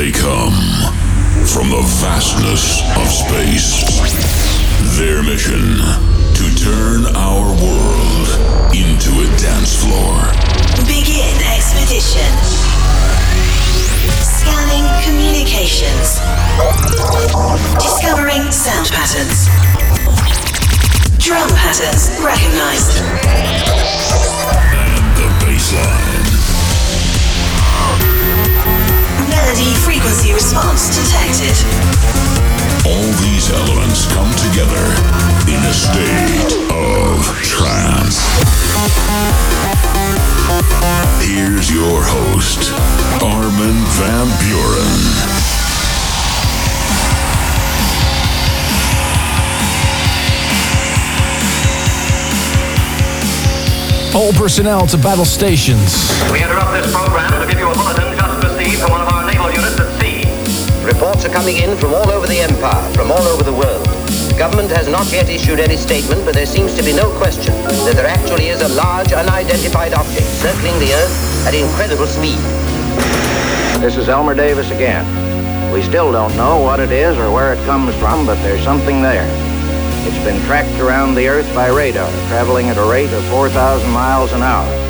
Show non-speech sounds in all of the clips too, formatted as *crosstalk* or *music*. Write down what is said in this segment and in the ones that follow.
They come from the vastness of space. Their mission to turn our world into a dance floor. Begin expedition. Scanning communications. Discovering sound patterns. Drum patterns recognized. And the bassline. Melody frequency response detected. All these elements come together in a state of trance. Here's your host, Armin van Buuren. All personnel to battle stations. We interrupt this program to give you a bulletin just received from one of our naval units at sea. Reports are coming in from all over the empire, from all over the world. The government has not yet issued any statement, but there seems to be no question that there actually is a large unidentified object circling the Earth at incredible speed. This is Elmer Davis again. We still don't know what it is or where it comes from, but there's something there. It's been tracked around the Earth by radar, traveling at a rate of 4,000 miles an hour.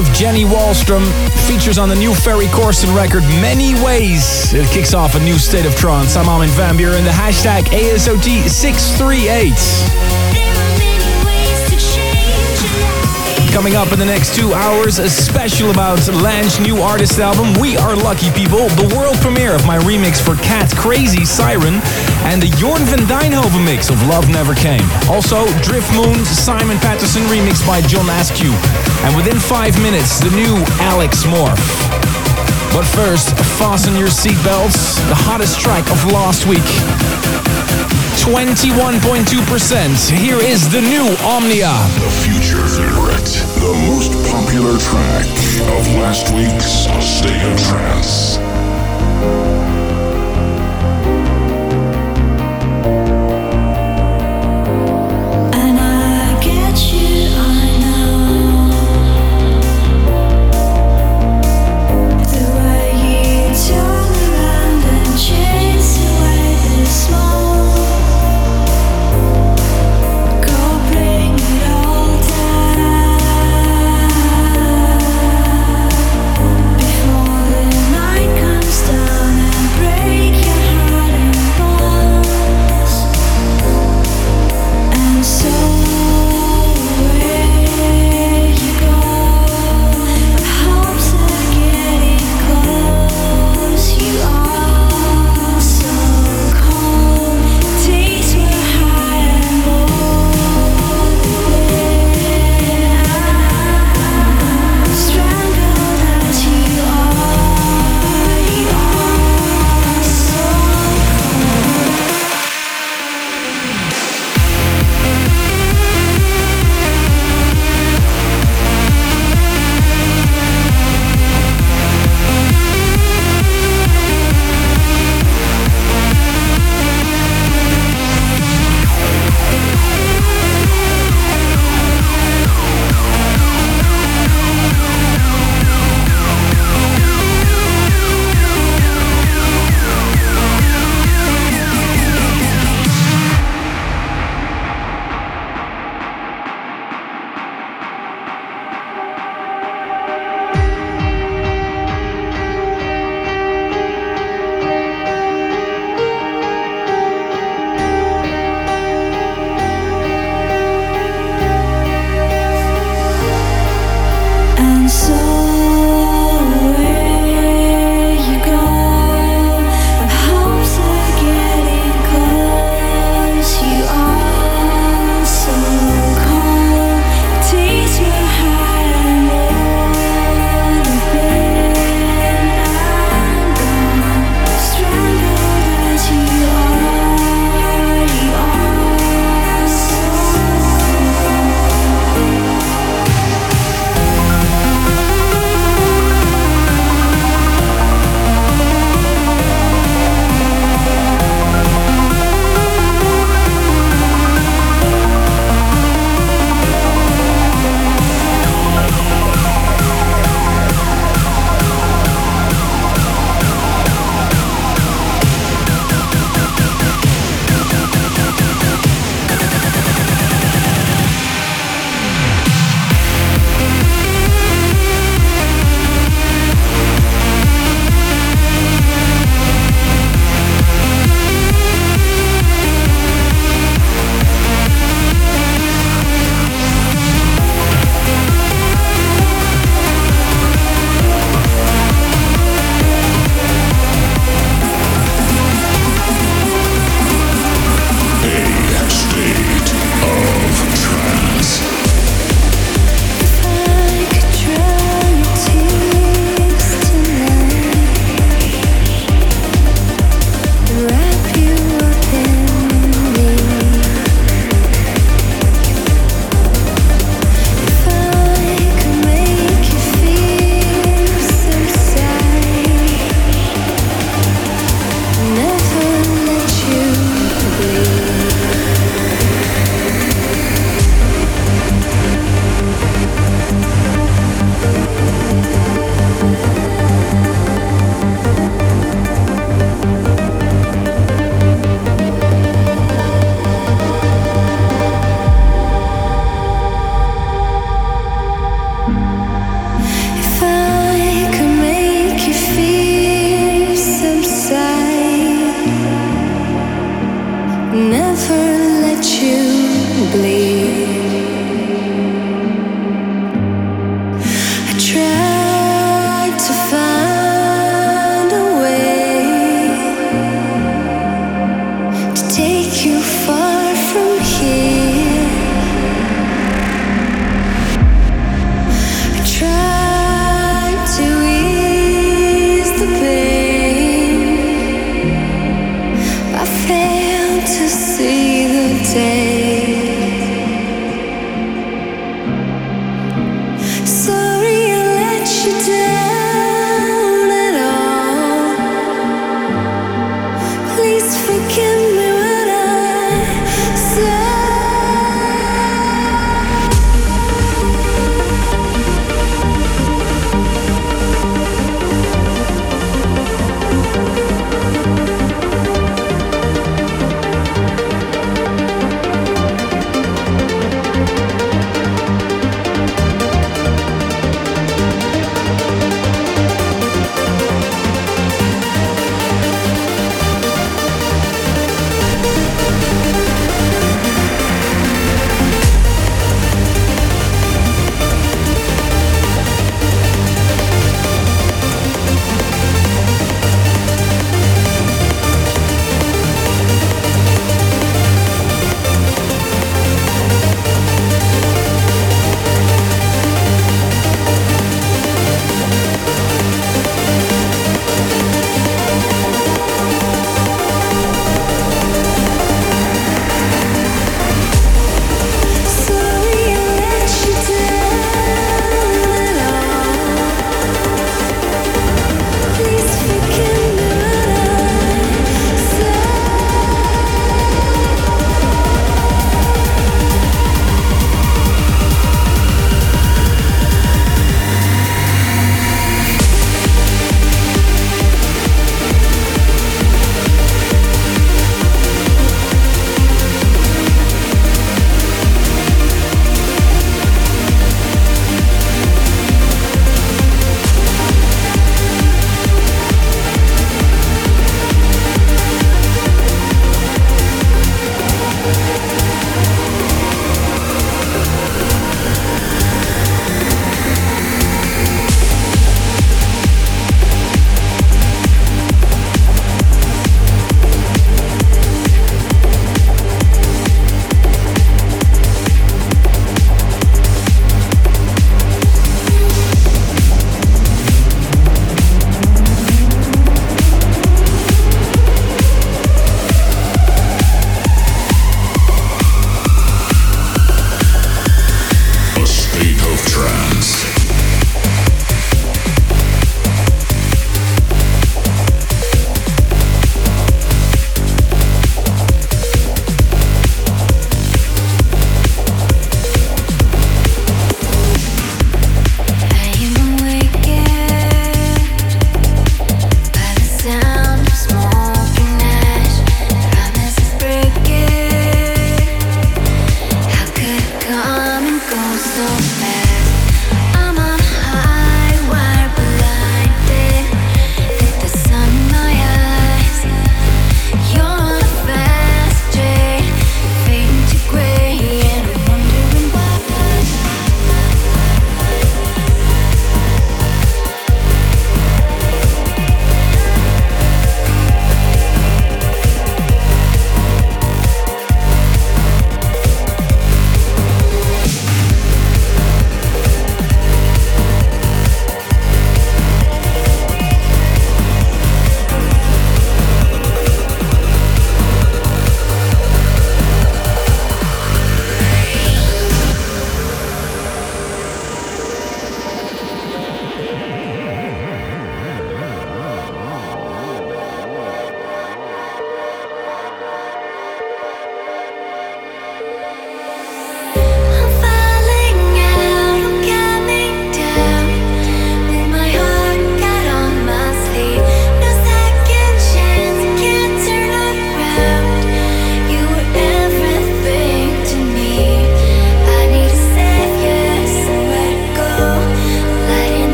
Of Jenny Wahlström features on the new Ferry Corsten record Many Ways. It kicks off a new state of trance. I'm Armin van Buuren, the hashtag ASOT638. There are many ways to change a life. Coming up in the next two hours, a special about Lange's new artist album, We Are Lucky People, the world premiere of my remix for Kat Krazy Siren, and the Jorn van Deynhoven mix of Love Never Came. Also, Drift Moon's Simon Patterson remix by John Askew. And within five minutes, the new Alex Morph. But first, fasten your seatbelts. The hottest track of last week. 21.2%. Here is the new Omnia. The future favorite. The most popular track of last week's State of Trance.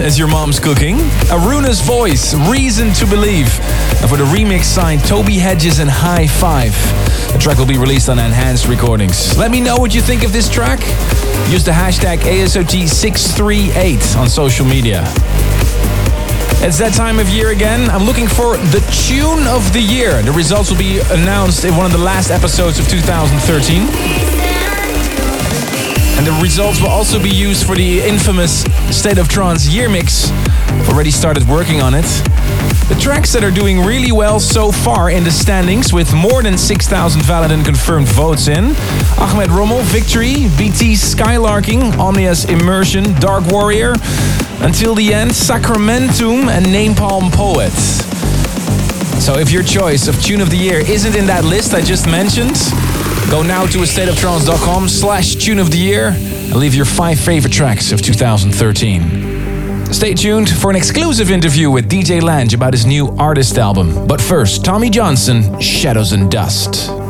As your mom's cooking. Aruna's voice, Reason to Believe. And for the remix signed Toby Hedges and High Five. The track will be released on Enhanced Recordings. Let me know what you think of this track. Use the hashtag ASOT638 on social media. It's that time of year again. I'm looking for the tune of the year. The results will be announced in one of the last episodes of 2013. And the results will also be used for the infamous State of Trance year mix. I've already started working on it. The tracks that are doing really well so far in the standings with more than 6,000 valid and confirmed votes in. Ahmed Romel, Victory, BT Skylarking, Omnia's Immersion, Dark Warrior, until the end, Sacramentum and Napalm Poet. So if your choice of tune of the year isn't in that list I just mentioned, go now to astateoftrance.com slash tune of the year and leave your five favorite tracks of 2013. Stay tuned for an exclusive interview with DJ Lange about his new artist album. But first, Tommy Johnson, Shadows and Dust.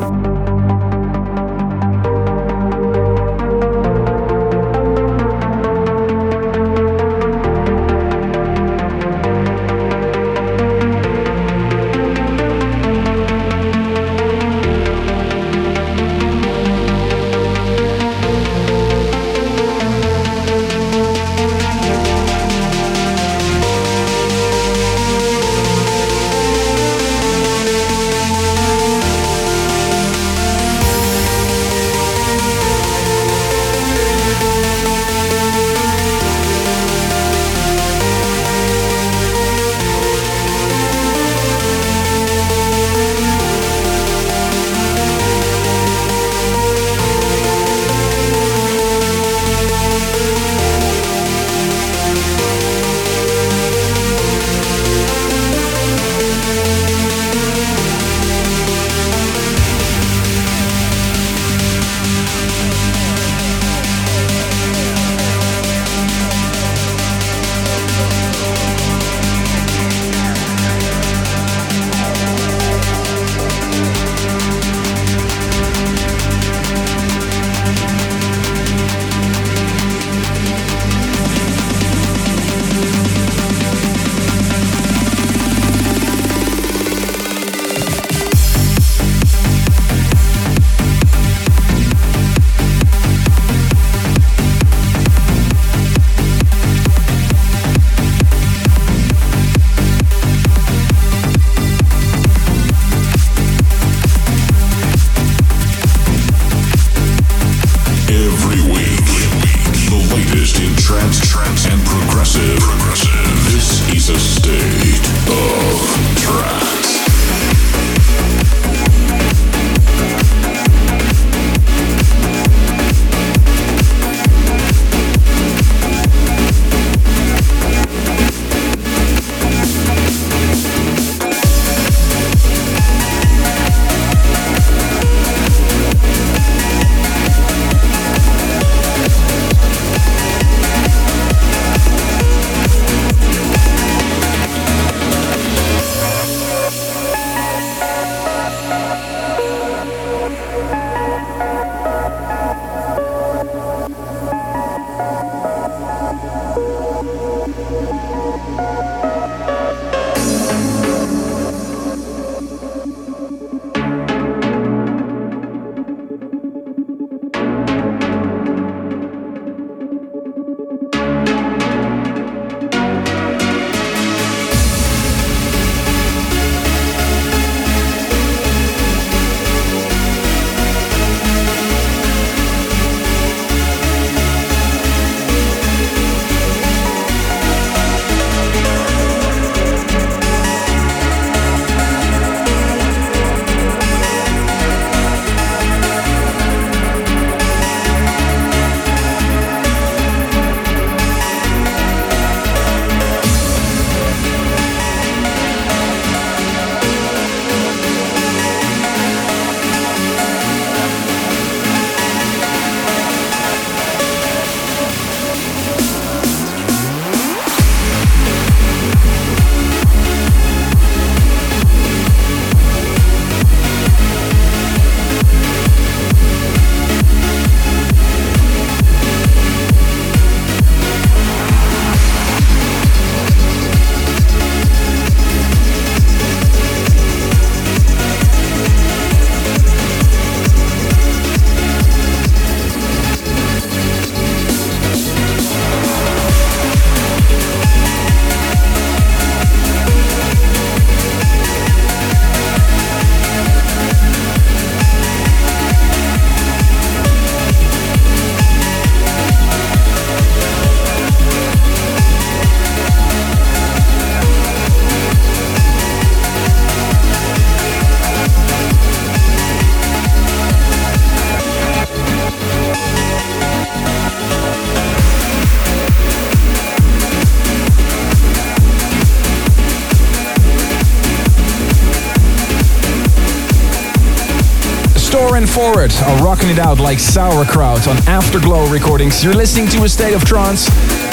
Forward are rocking it out like sauerkraut on Afterglow recordings. You're listening to A State of Trance.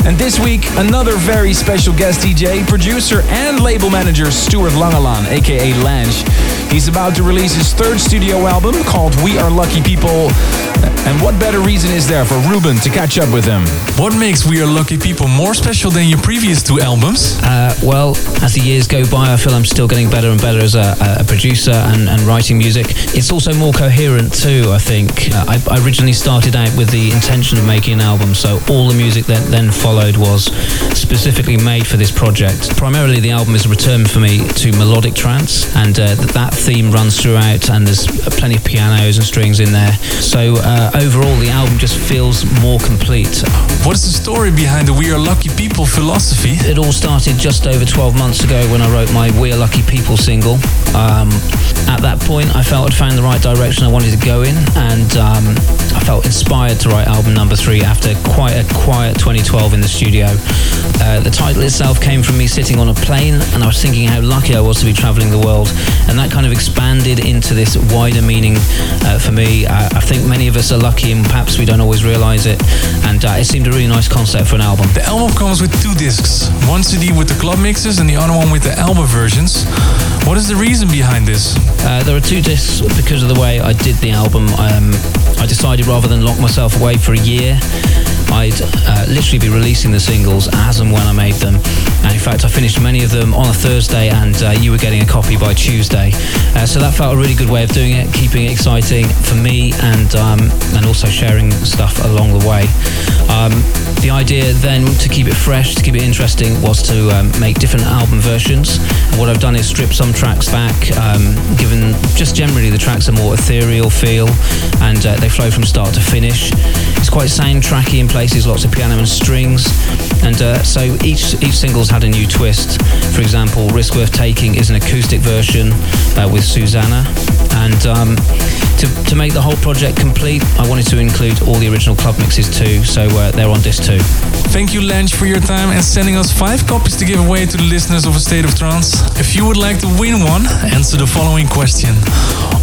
And this week, another very special guest DJ, producer and label manager Stuart Langelaan, aka Lange. He's about to release his third studio album called We Are Lucky People. And what better reason is there for Ruben to catch up with him? What makes We Are Lucky People more special than your previous two albums? Uh, well, as the years go by, I feel I'm still getting better and better as a, a producer and, and, writing music. It's also more coherent too, I think. Uh, I, I, originally started out with the intention of making an album, so all the music that then followed was specifically made for this project. Primarily, the album is a return for me to melodic trance, and uh, that theme runs throughout, and there's plenty of pianos and strings in there. So uh, overall, the album just feels more complete. What is the story behind the We Are Lucky People philosophy? It all started just over 12 months ago when I wrote my We Are Lucky People single. Um, at that point, I felt I'd found the right direction I wanted to go in, and um, I felt inspired to write album number three after quite a quiet 2012 in the studio. Uh, the title itself came from me sitting on a plane, and I was thinking how lucky I was to be traveling the world, and that kind of expanded into this wider meaning uh, for me. I, I, think many of us are lucky, and perhaps we don't always realize it, and uh, it seemed a really nice concept for an album. The album comes with two discs, one CD with the club mixes and the other one with the album versions. What is the reason behind this? Uh, there are two discs because of the way I did the album. Um, I decided rather than lock myself away for a year, I'd uh, literally be releasing the singles as and when I made them. And in fact, I finished many of them on a Thursday, and uh, you were getting a copy by Tuesday. Uh, so that felt a really good way of doing it, keeping it exciting for me, and um, and also sharing stuff along the way. Um, the idea then to keep it fresh, to keep it interesting, was to um, make different album versions. And what I've done is strip some tracks back, um, given just generally the tracks a more ethereal feel, and uh, they flow from start to finish. It's quite soundtracky in places, lots of piano and strings, and uh, so each each single's had a new twist. For example, "Risk Worth Taking" is an acoustic version uh, with Susanna, and um, to, to make the whole project complete, I wanted to include all the original club mixes too, so uh, they're on disc too. Thank you, Lange, for your time and sending us five copies to give away to the listeners of A State of Trance. If you would like to win one, answer the following question.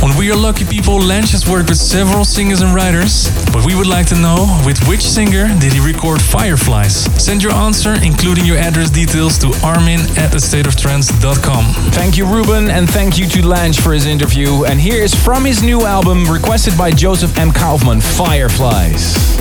On We Are Lucky People, Lange has worked with several singers and writers, but we would like to know with which singer did he record Fireflies? Send your answer, including your address details, to armin at thestateoftrance.com. Thank you, Ruben, and thank you to Lange for his interview. And here is from his new album, requested by Joseph M. Kaufman, Fireflies.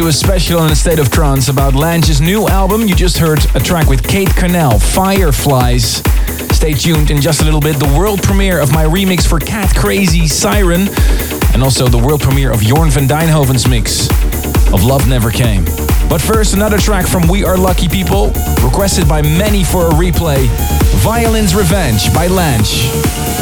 To a special in a state of trance about Lange's new album. You just heard a track with Kate Carnell, Fireflies. Stay tuned in just a little bit. The world premiere of my remix for Kat Krazy Siren, and also the world premiere of Jorn van Deynhoven's mix of Love Never Came. But first, another track from We Are Lucky People, requested by many for a replay Violin's Revenge by Lange.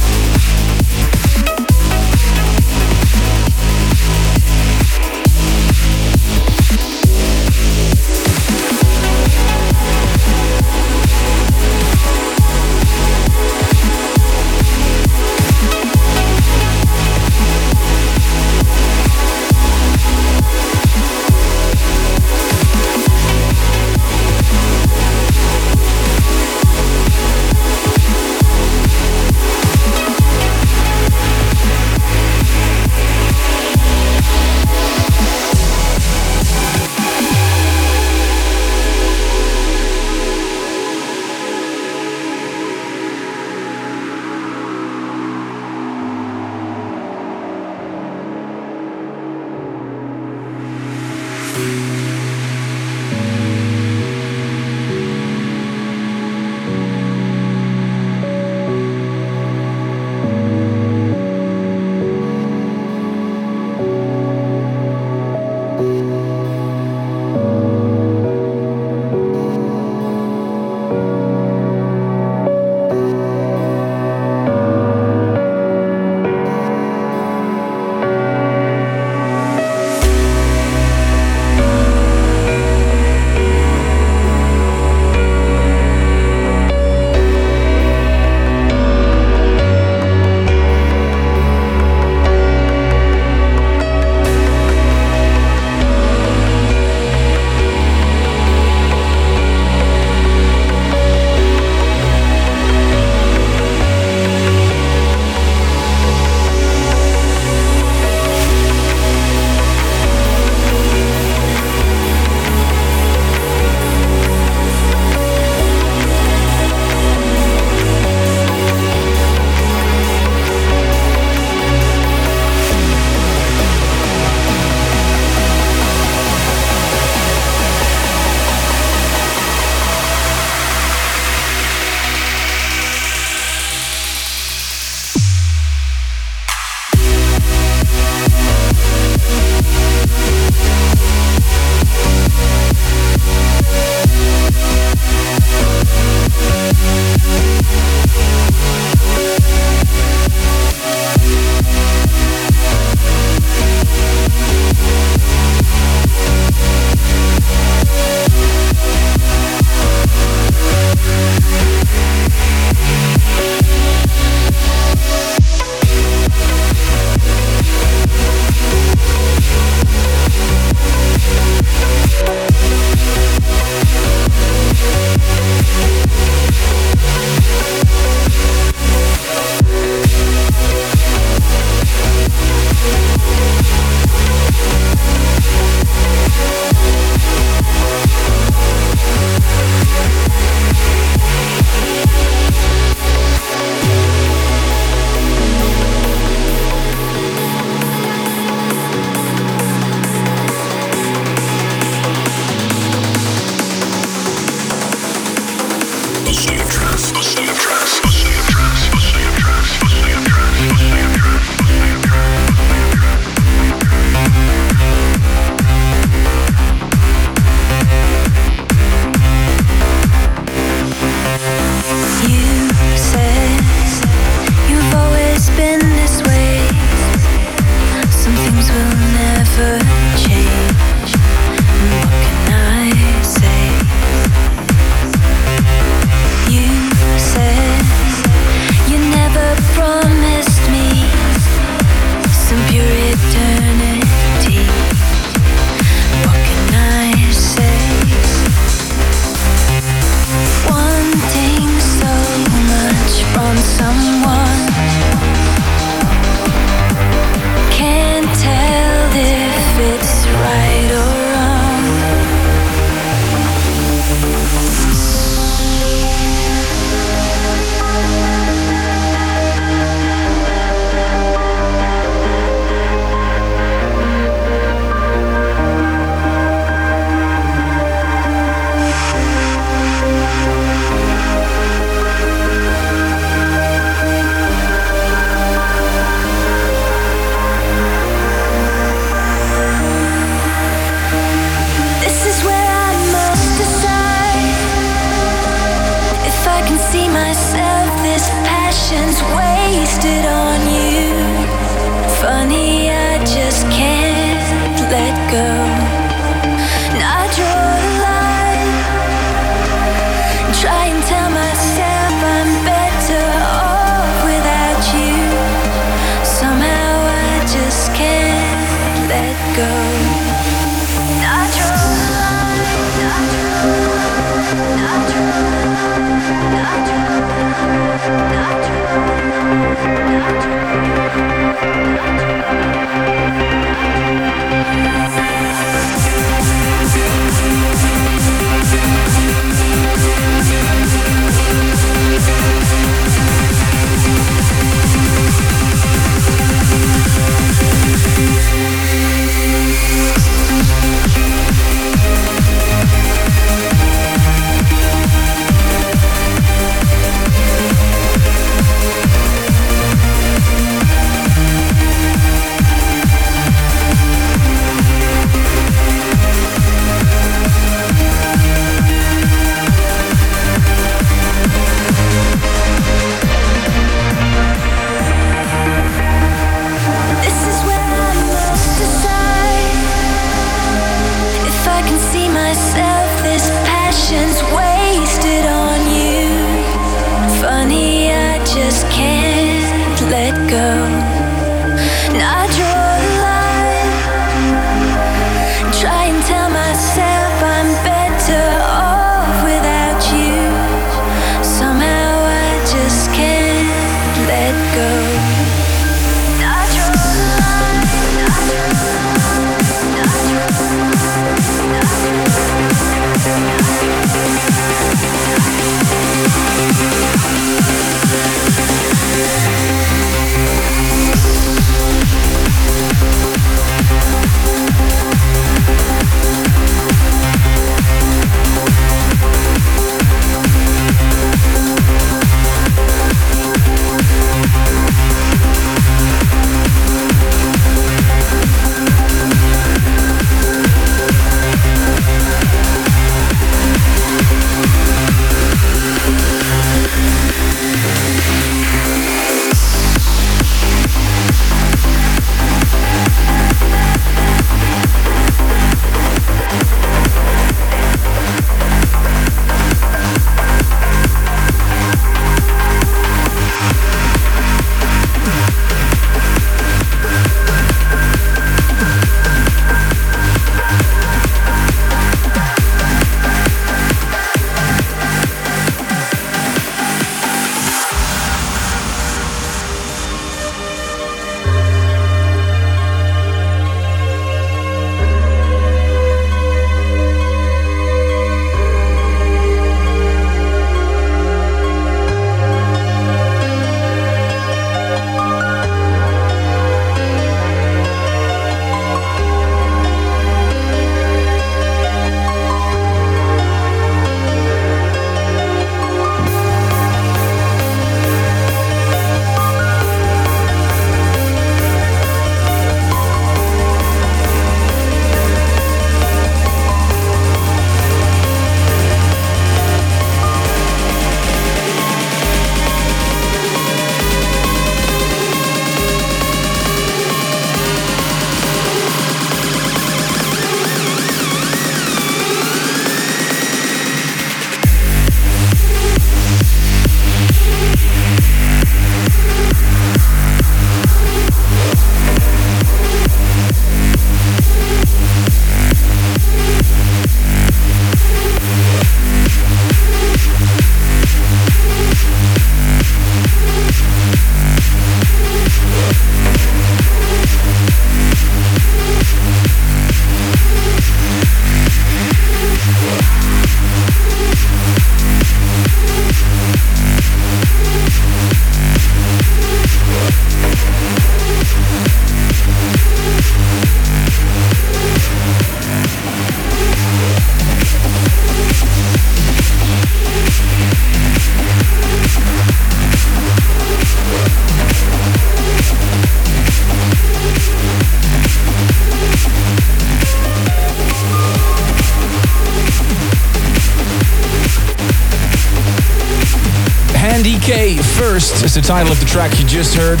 First is the title of the track you just heard.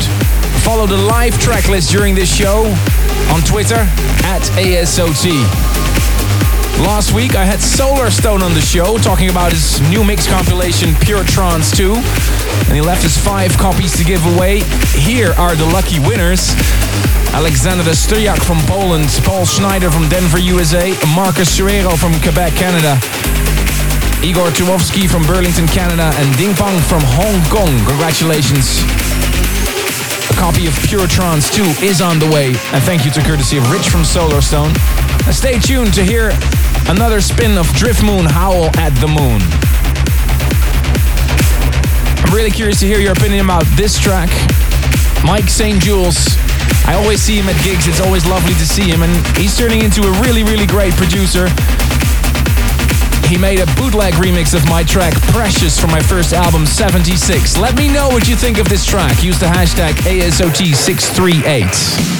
Follow the live track list during this show on Twitter at ASOT. Last week I had Solarstone on the show talking about his new mix compilation Pure Trance 2 and he left us five copies to give away. Here are the lucky winners. Alexander Stryjak from Poland, Paul Schneider from Denver, USA, and Marcus Serrero from Quebec, Canada, Igor Tumovsky from Burlington, Canada, and Ding Pong from Hong Kong. Congratulations. A copy of Pure Trance 2 is on the way, and thank you to courtesy of Rich from Solarstone. And stay tuned to hear another spin of Driftmoon Howl at the Moon. I'm really curious to hear your opinion about this track. Mike Saint-Jules. I always see him at gigs, it's always lovely to see him, and he's turning into a really, really great producer. He made a bootleg remix of my track Precious from my first album 76. Let me know what you think of this track. Use the hashtag ASOT638.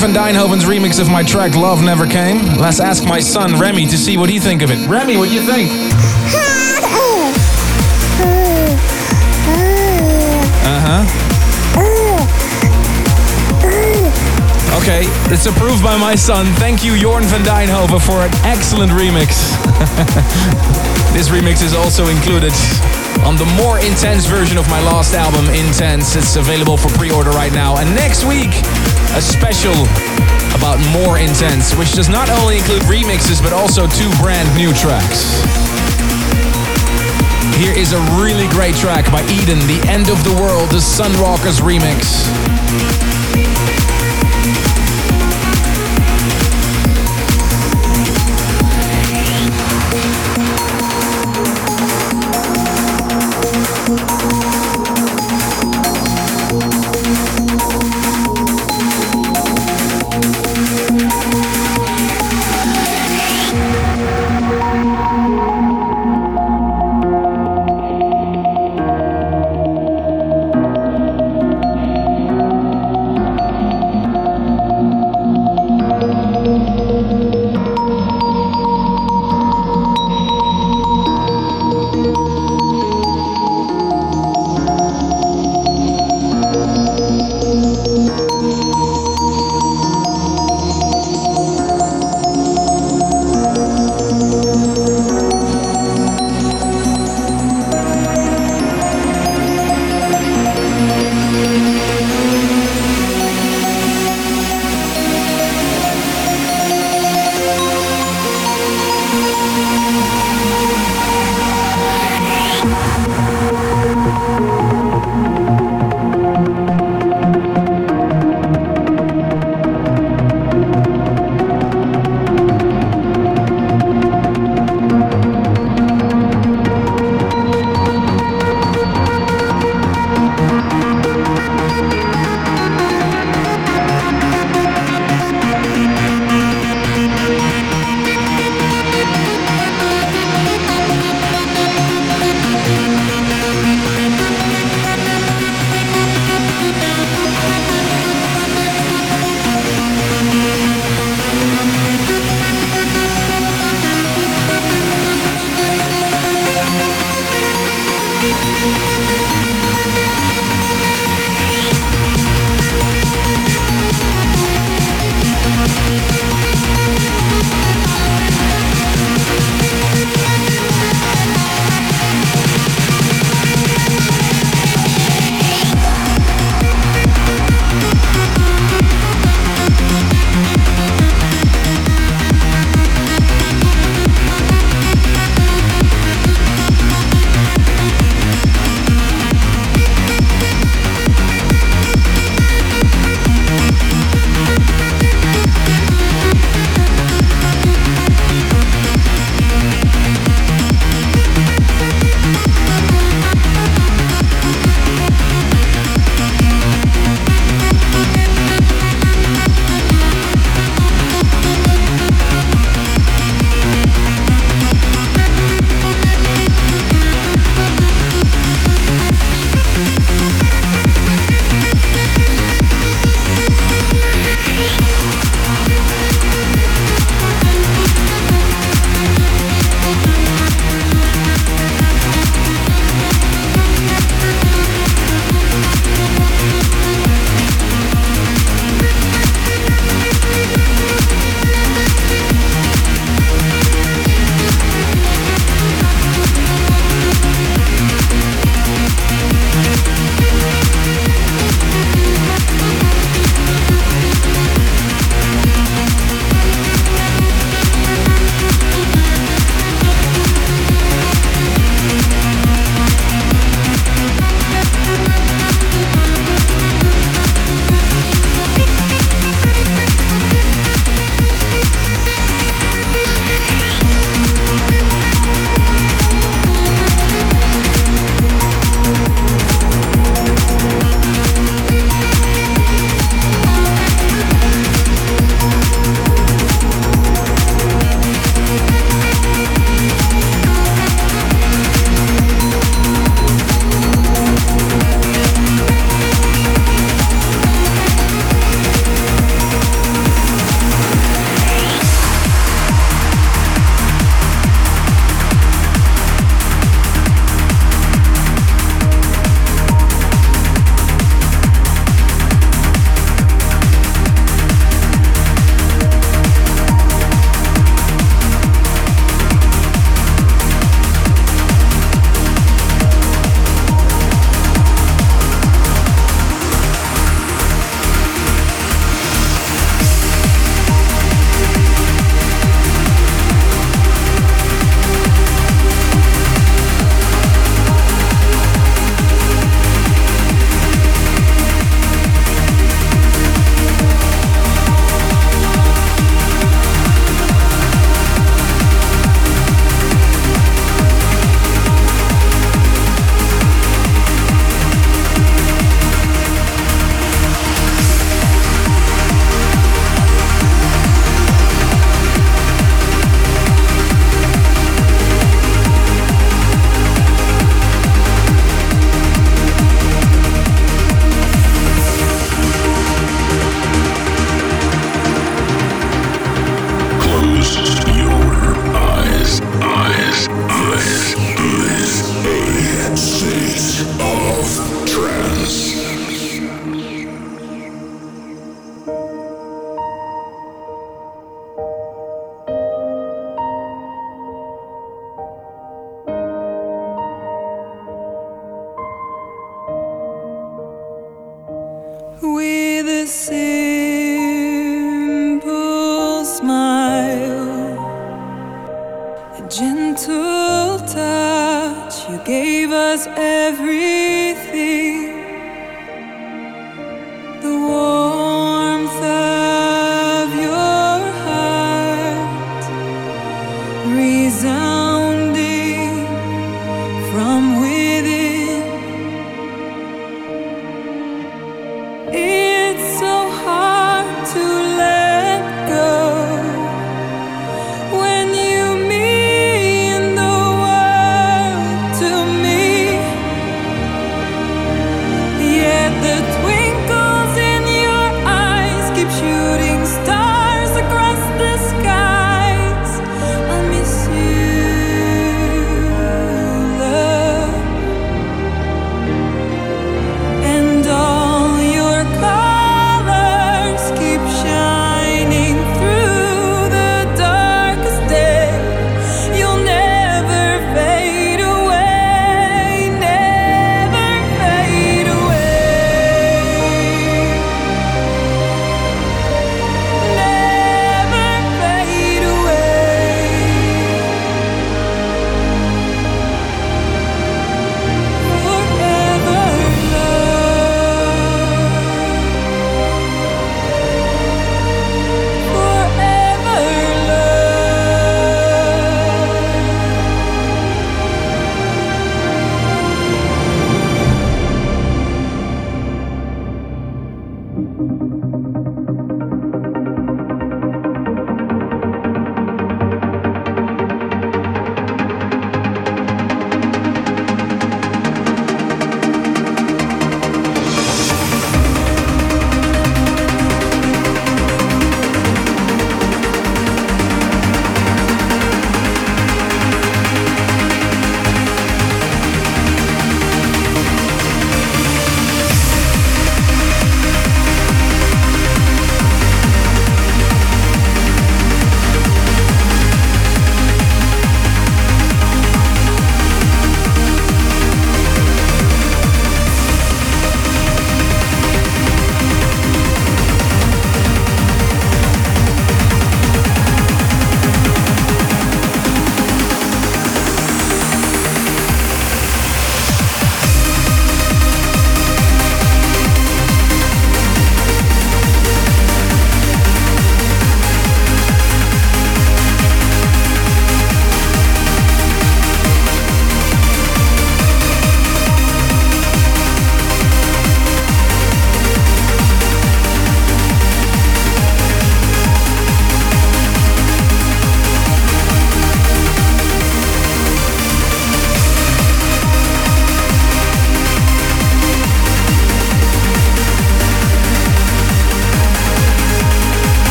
van Deynhoven's remix of my track Love Never Came. Let's ask my son Remy to see what he think of it. Remy, what do you think? Uh-huh. Okay, it's approved by my son. Thank you, Jorn van Deynhoven, for an excellent remix. *laughs* this remix is also included on the more intense version of my last album, Intense. It's available for pre-order right now. And next week, a special about More Intense, which does not only include remixes but also two brand new tracks. Here is a really great track by Eden, The End of the World, the Sunwalkers remix.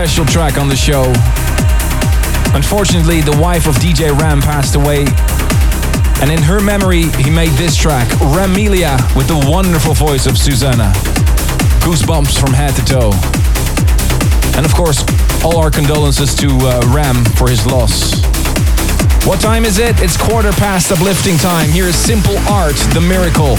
Special track on the show. Unfortunately, the wife of DJ Ram passed away. And in her memory, he made this track, Ramelia, with the wonderful voice of Susana. Goosebumps from head to toe. And of course, all our condolences to uh, Ram for his loss. What time is it? It's quarter past uplifting time. Here is Simple Art, The Miracle.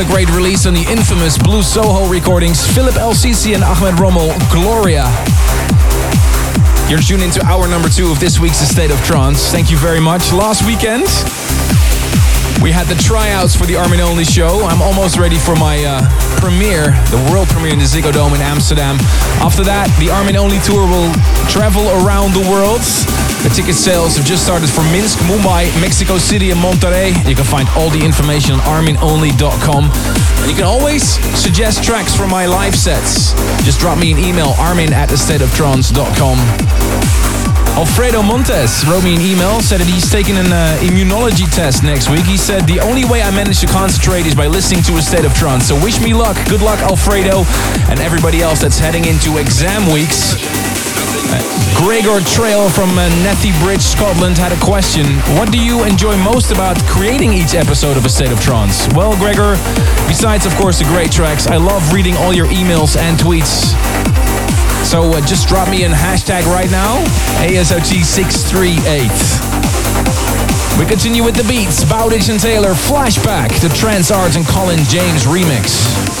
Another great release on the infamous Blue Soho recordings, Philippe El Sisi and Ahmed Romel, Gloria. You're tuned into hour number two of this week's State of Trance. Thank you very much. Last weekend, we had the tryouts for the Armin Only show. I'm almost ready for my uh, premiere, the world premiere in the Ziggo Dome in Amsterdam. After that, the Armin Only tour will travel around the world. The ticket sales have just started for Minsk, Mumbai, Mexico City, and Monterrey. You can find all the information on arminonly.com. And you can always suggest tracks for my live sets. Just drop me an email, armin at. Alfredo Montes wrote me an email, said that he's taking an uh, immunology test next week. He said, The only way I manage to concentrate is by listening to a state of trance. So wish me luck. Good luck, Alfredo, and everybody else that's heading into exam weeks. Uh, Gregor Trail from uh, Nethy Bridge, Scotland had a question. What do you enjoy most about creating each episode of A State of Trance? Well, Gregor, besides, of course, the great tracks, I love reading all your emails and tweets. So uh, just drop me in hashtag right now, ASOT638. We continue with the beats. Bowditch and Taylor, Flashback, the Trance Arts and Colin James remix.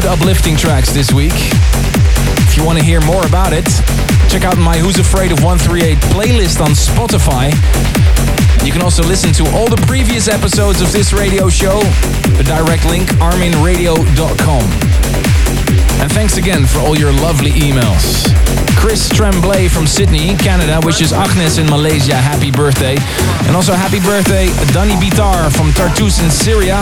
Good uplifting tracks this week. If you want to hear more about it, check out my Who's Afraid of 138 playlist on Spotify. You can also listen to all the previous episodes of this radio show. The direct link, arminradio.com. And thanks again for all your lovely emails. Chris Tremblay from Sydney, Canada, wishes Agnes in Malaysia happy birthday. And also happy birthday, Dani Bitar from Tartus in Syria.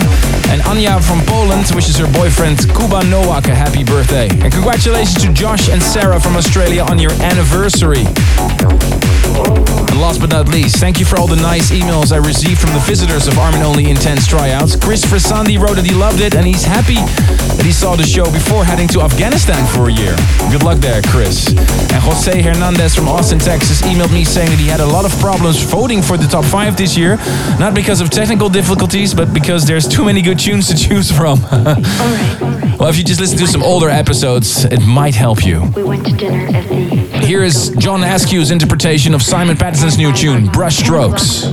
And Anya from Poland wishes her boyfriend Kuba Nowak a happy birthday. And congratulations to Josh and Sarah from Australia on your anniversary. And last but not least, thank you for all the nice emails I received from the visitors of Armin Only Intense Tryouts. Chris Frisandi wrote that he loved it and he's happy he saw the show before heading to Afghanistan for a year. Good luck there, Chris. And Jose Hernandez from Austin, Texas emailed me saying that he had a lot of problems voting for the top 5 this year, not because of technical difficulties, but because there's too many good tunes to choose from. *laughs* well, if you just listen to some older episodes, it might help you. We went to dinner at the. Here is John Askew's interpretation of Simon Patterson's new tune, Brush Strokes.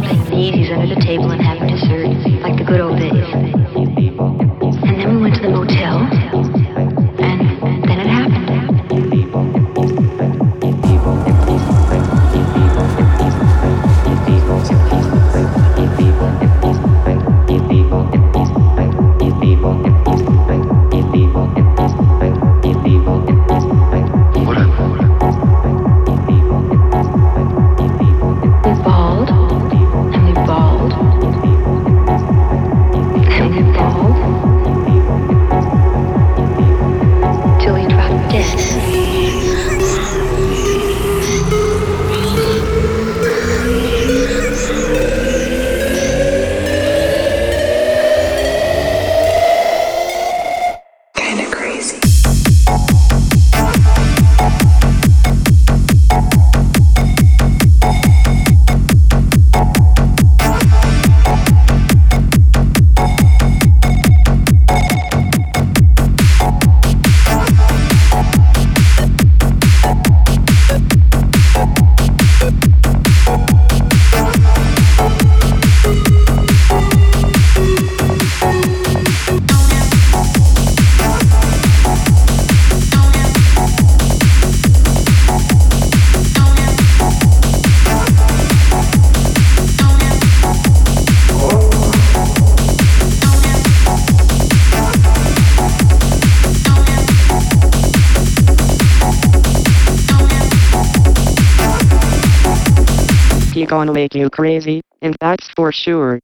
Gonna make you crazy, and that's for sure.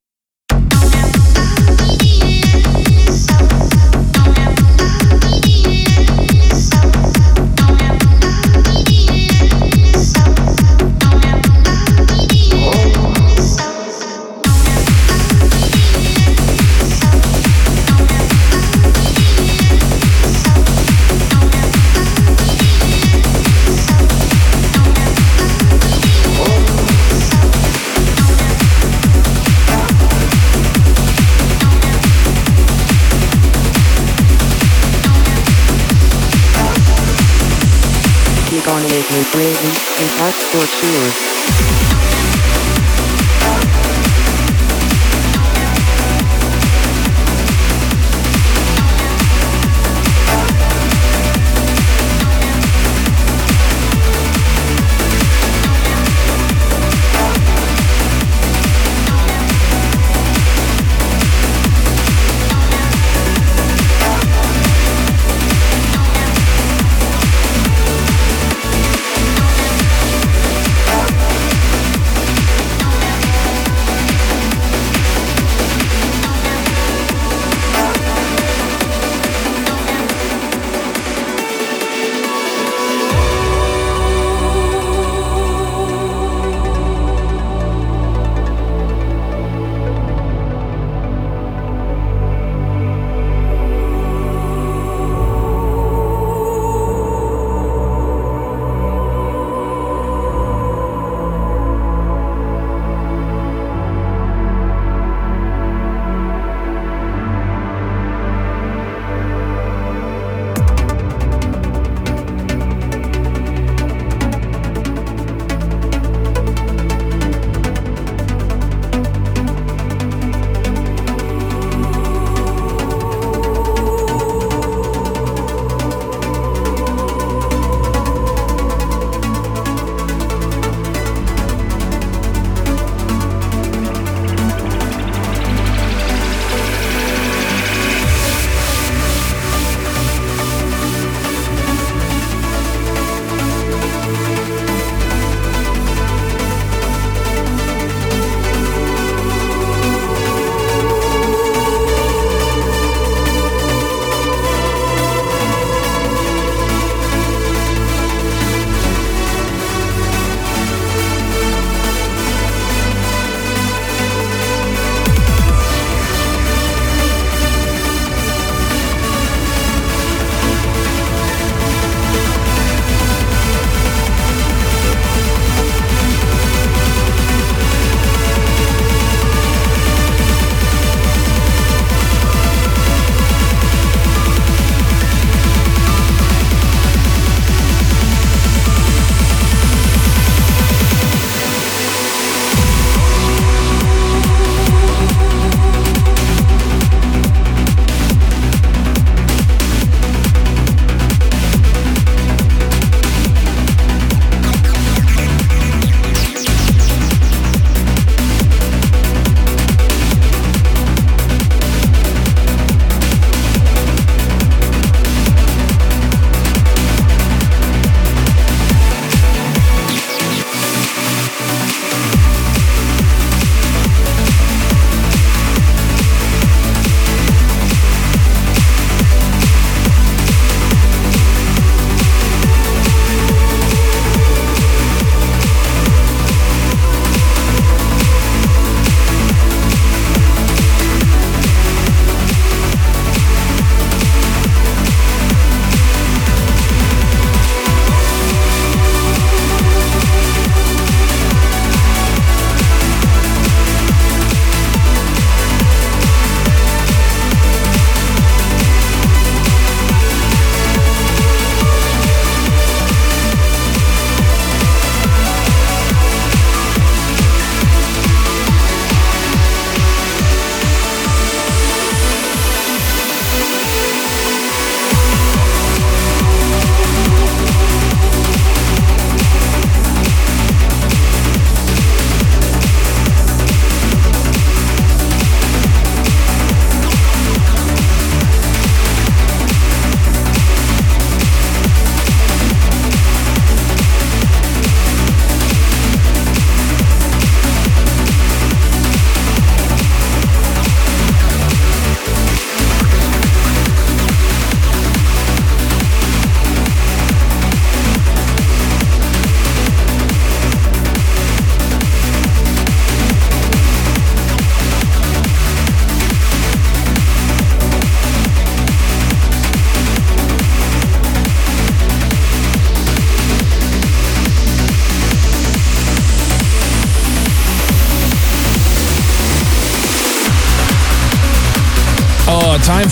Make and that's for sure.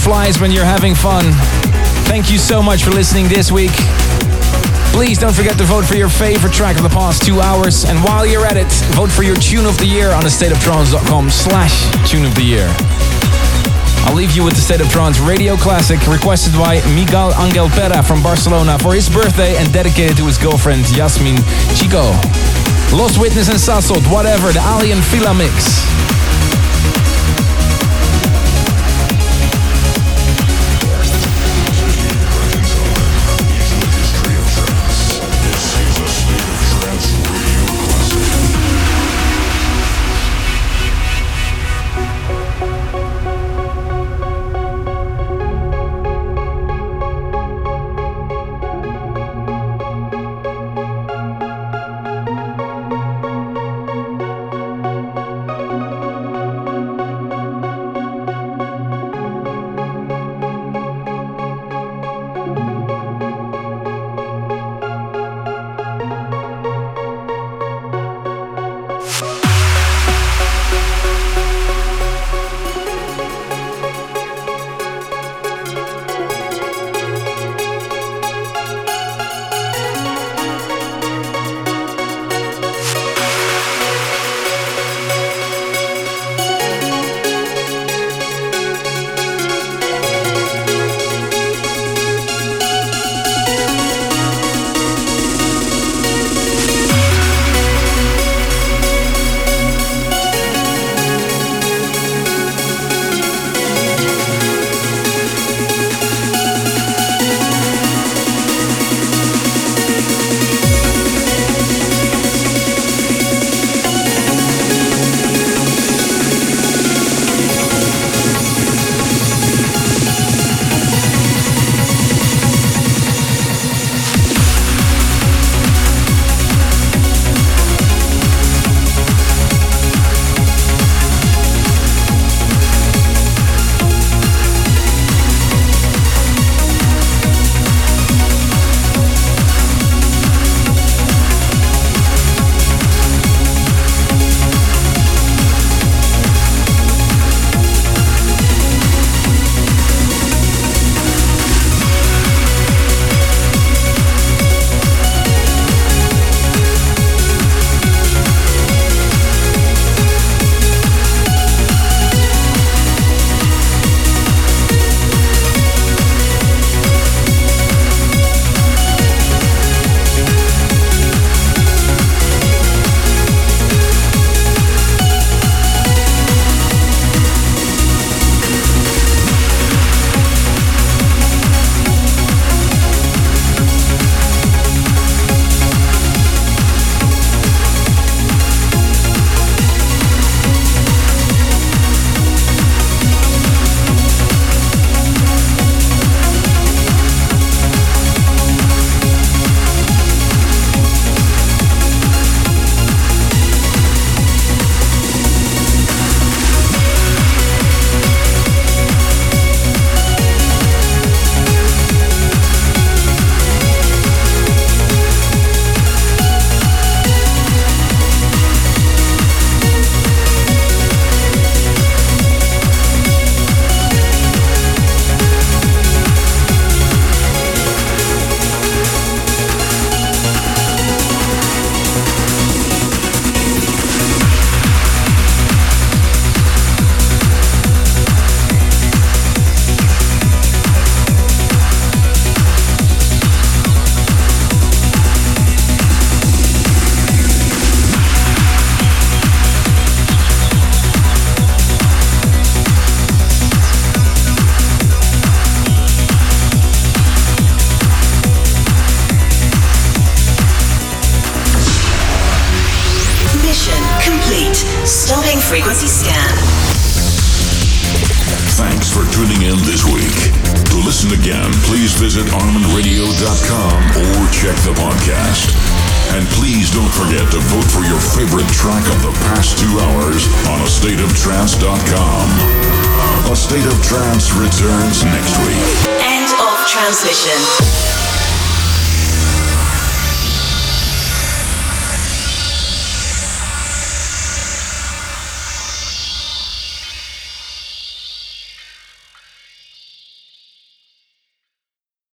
Flies when you're having fun. Thank you so much for listening this week. Please don't forget to vote for your favorite track of the past two hours. And while you're at it, vote for your tune of the year on thestateoftrance.com slash tune of the year. I'll leave you with the State of Trance radio classic requested by Miguel Angel Pera from Barcelona for his birthday and dedicated to his girlfriend Yasmin Chico. Lost Witness and Sassot, whatever, the Alien Fila mix.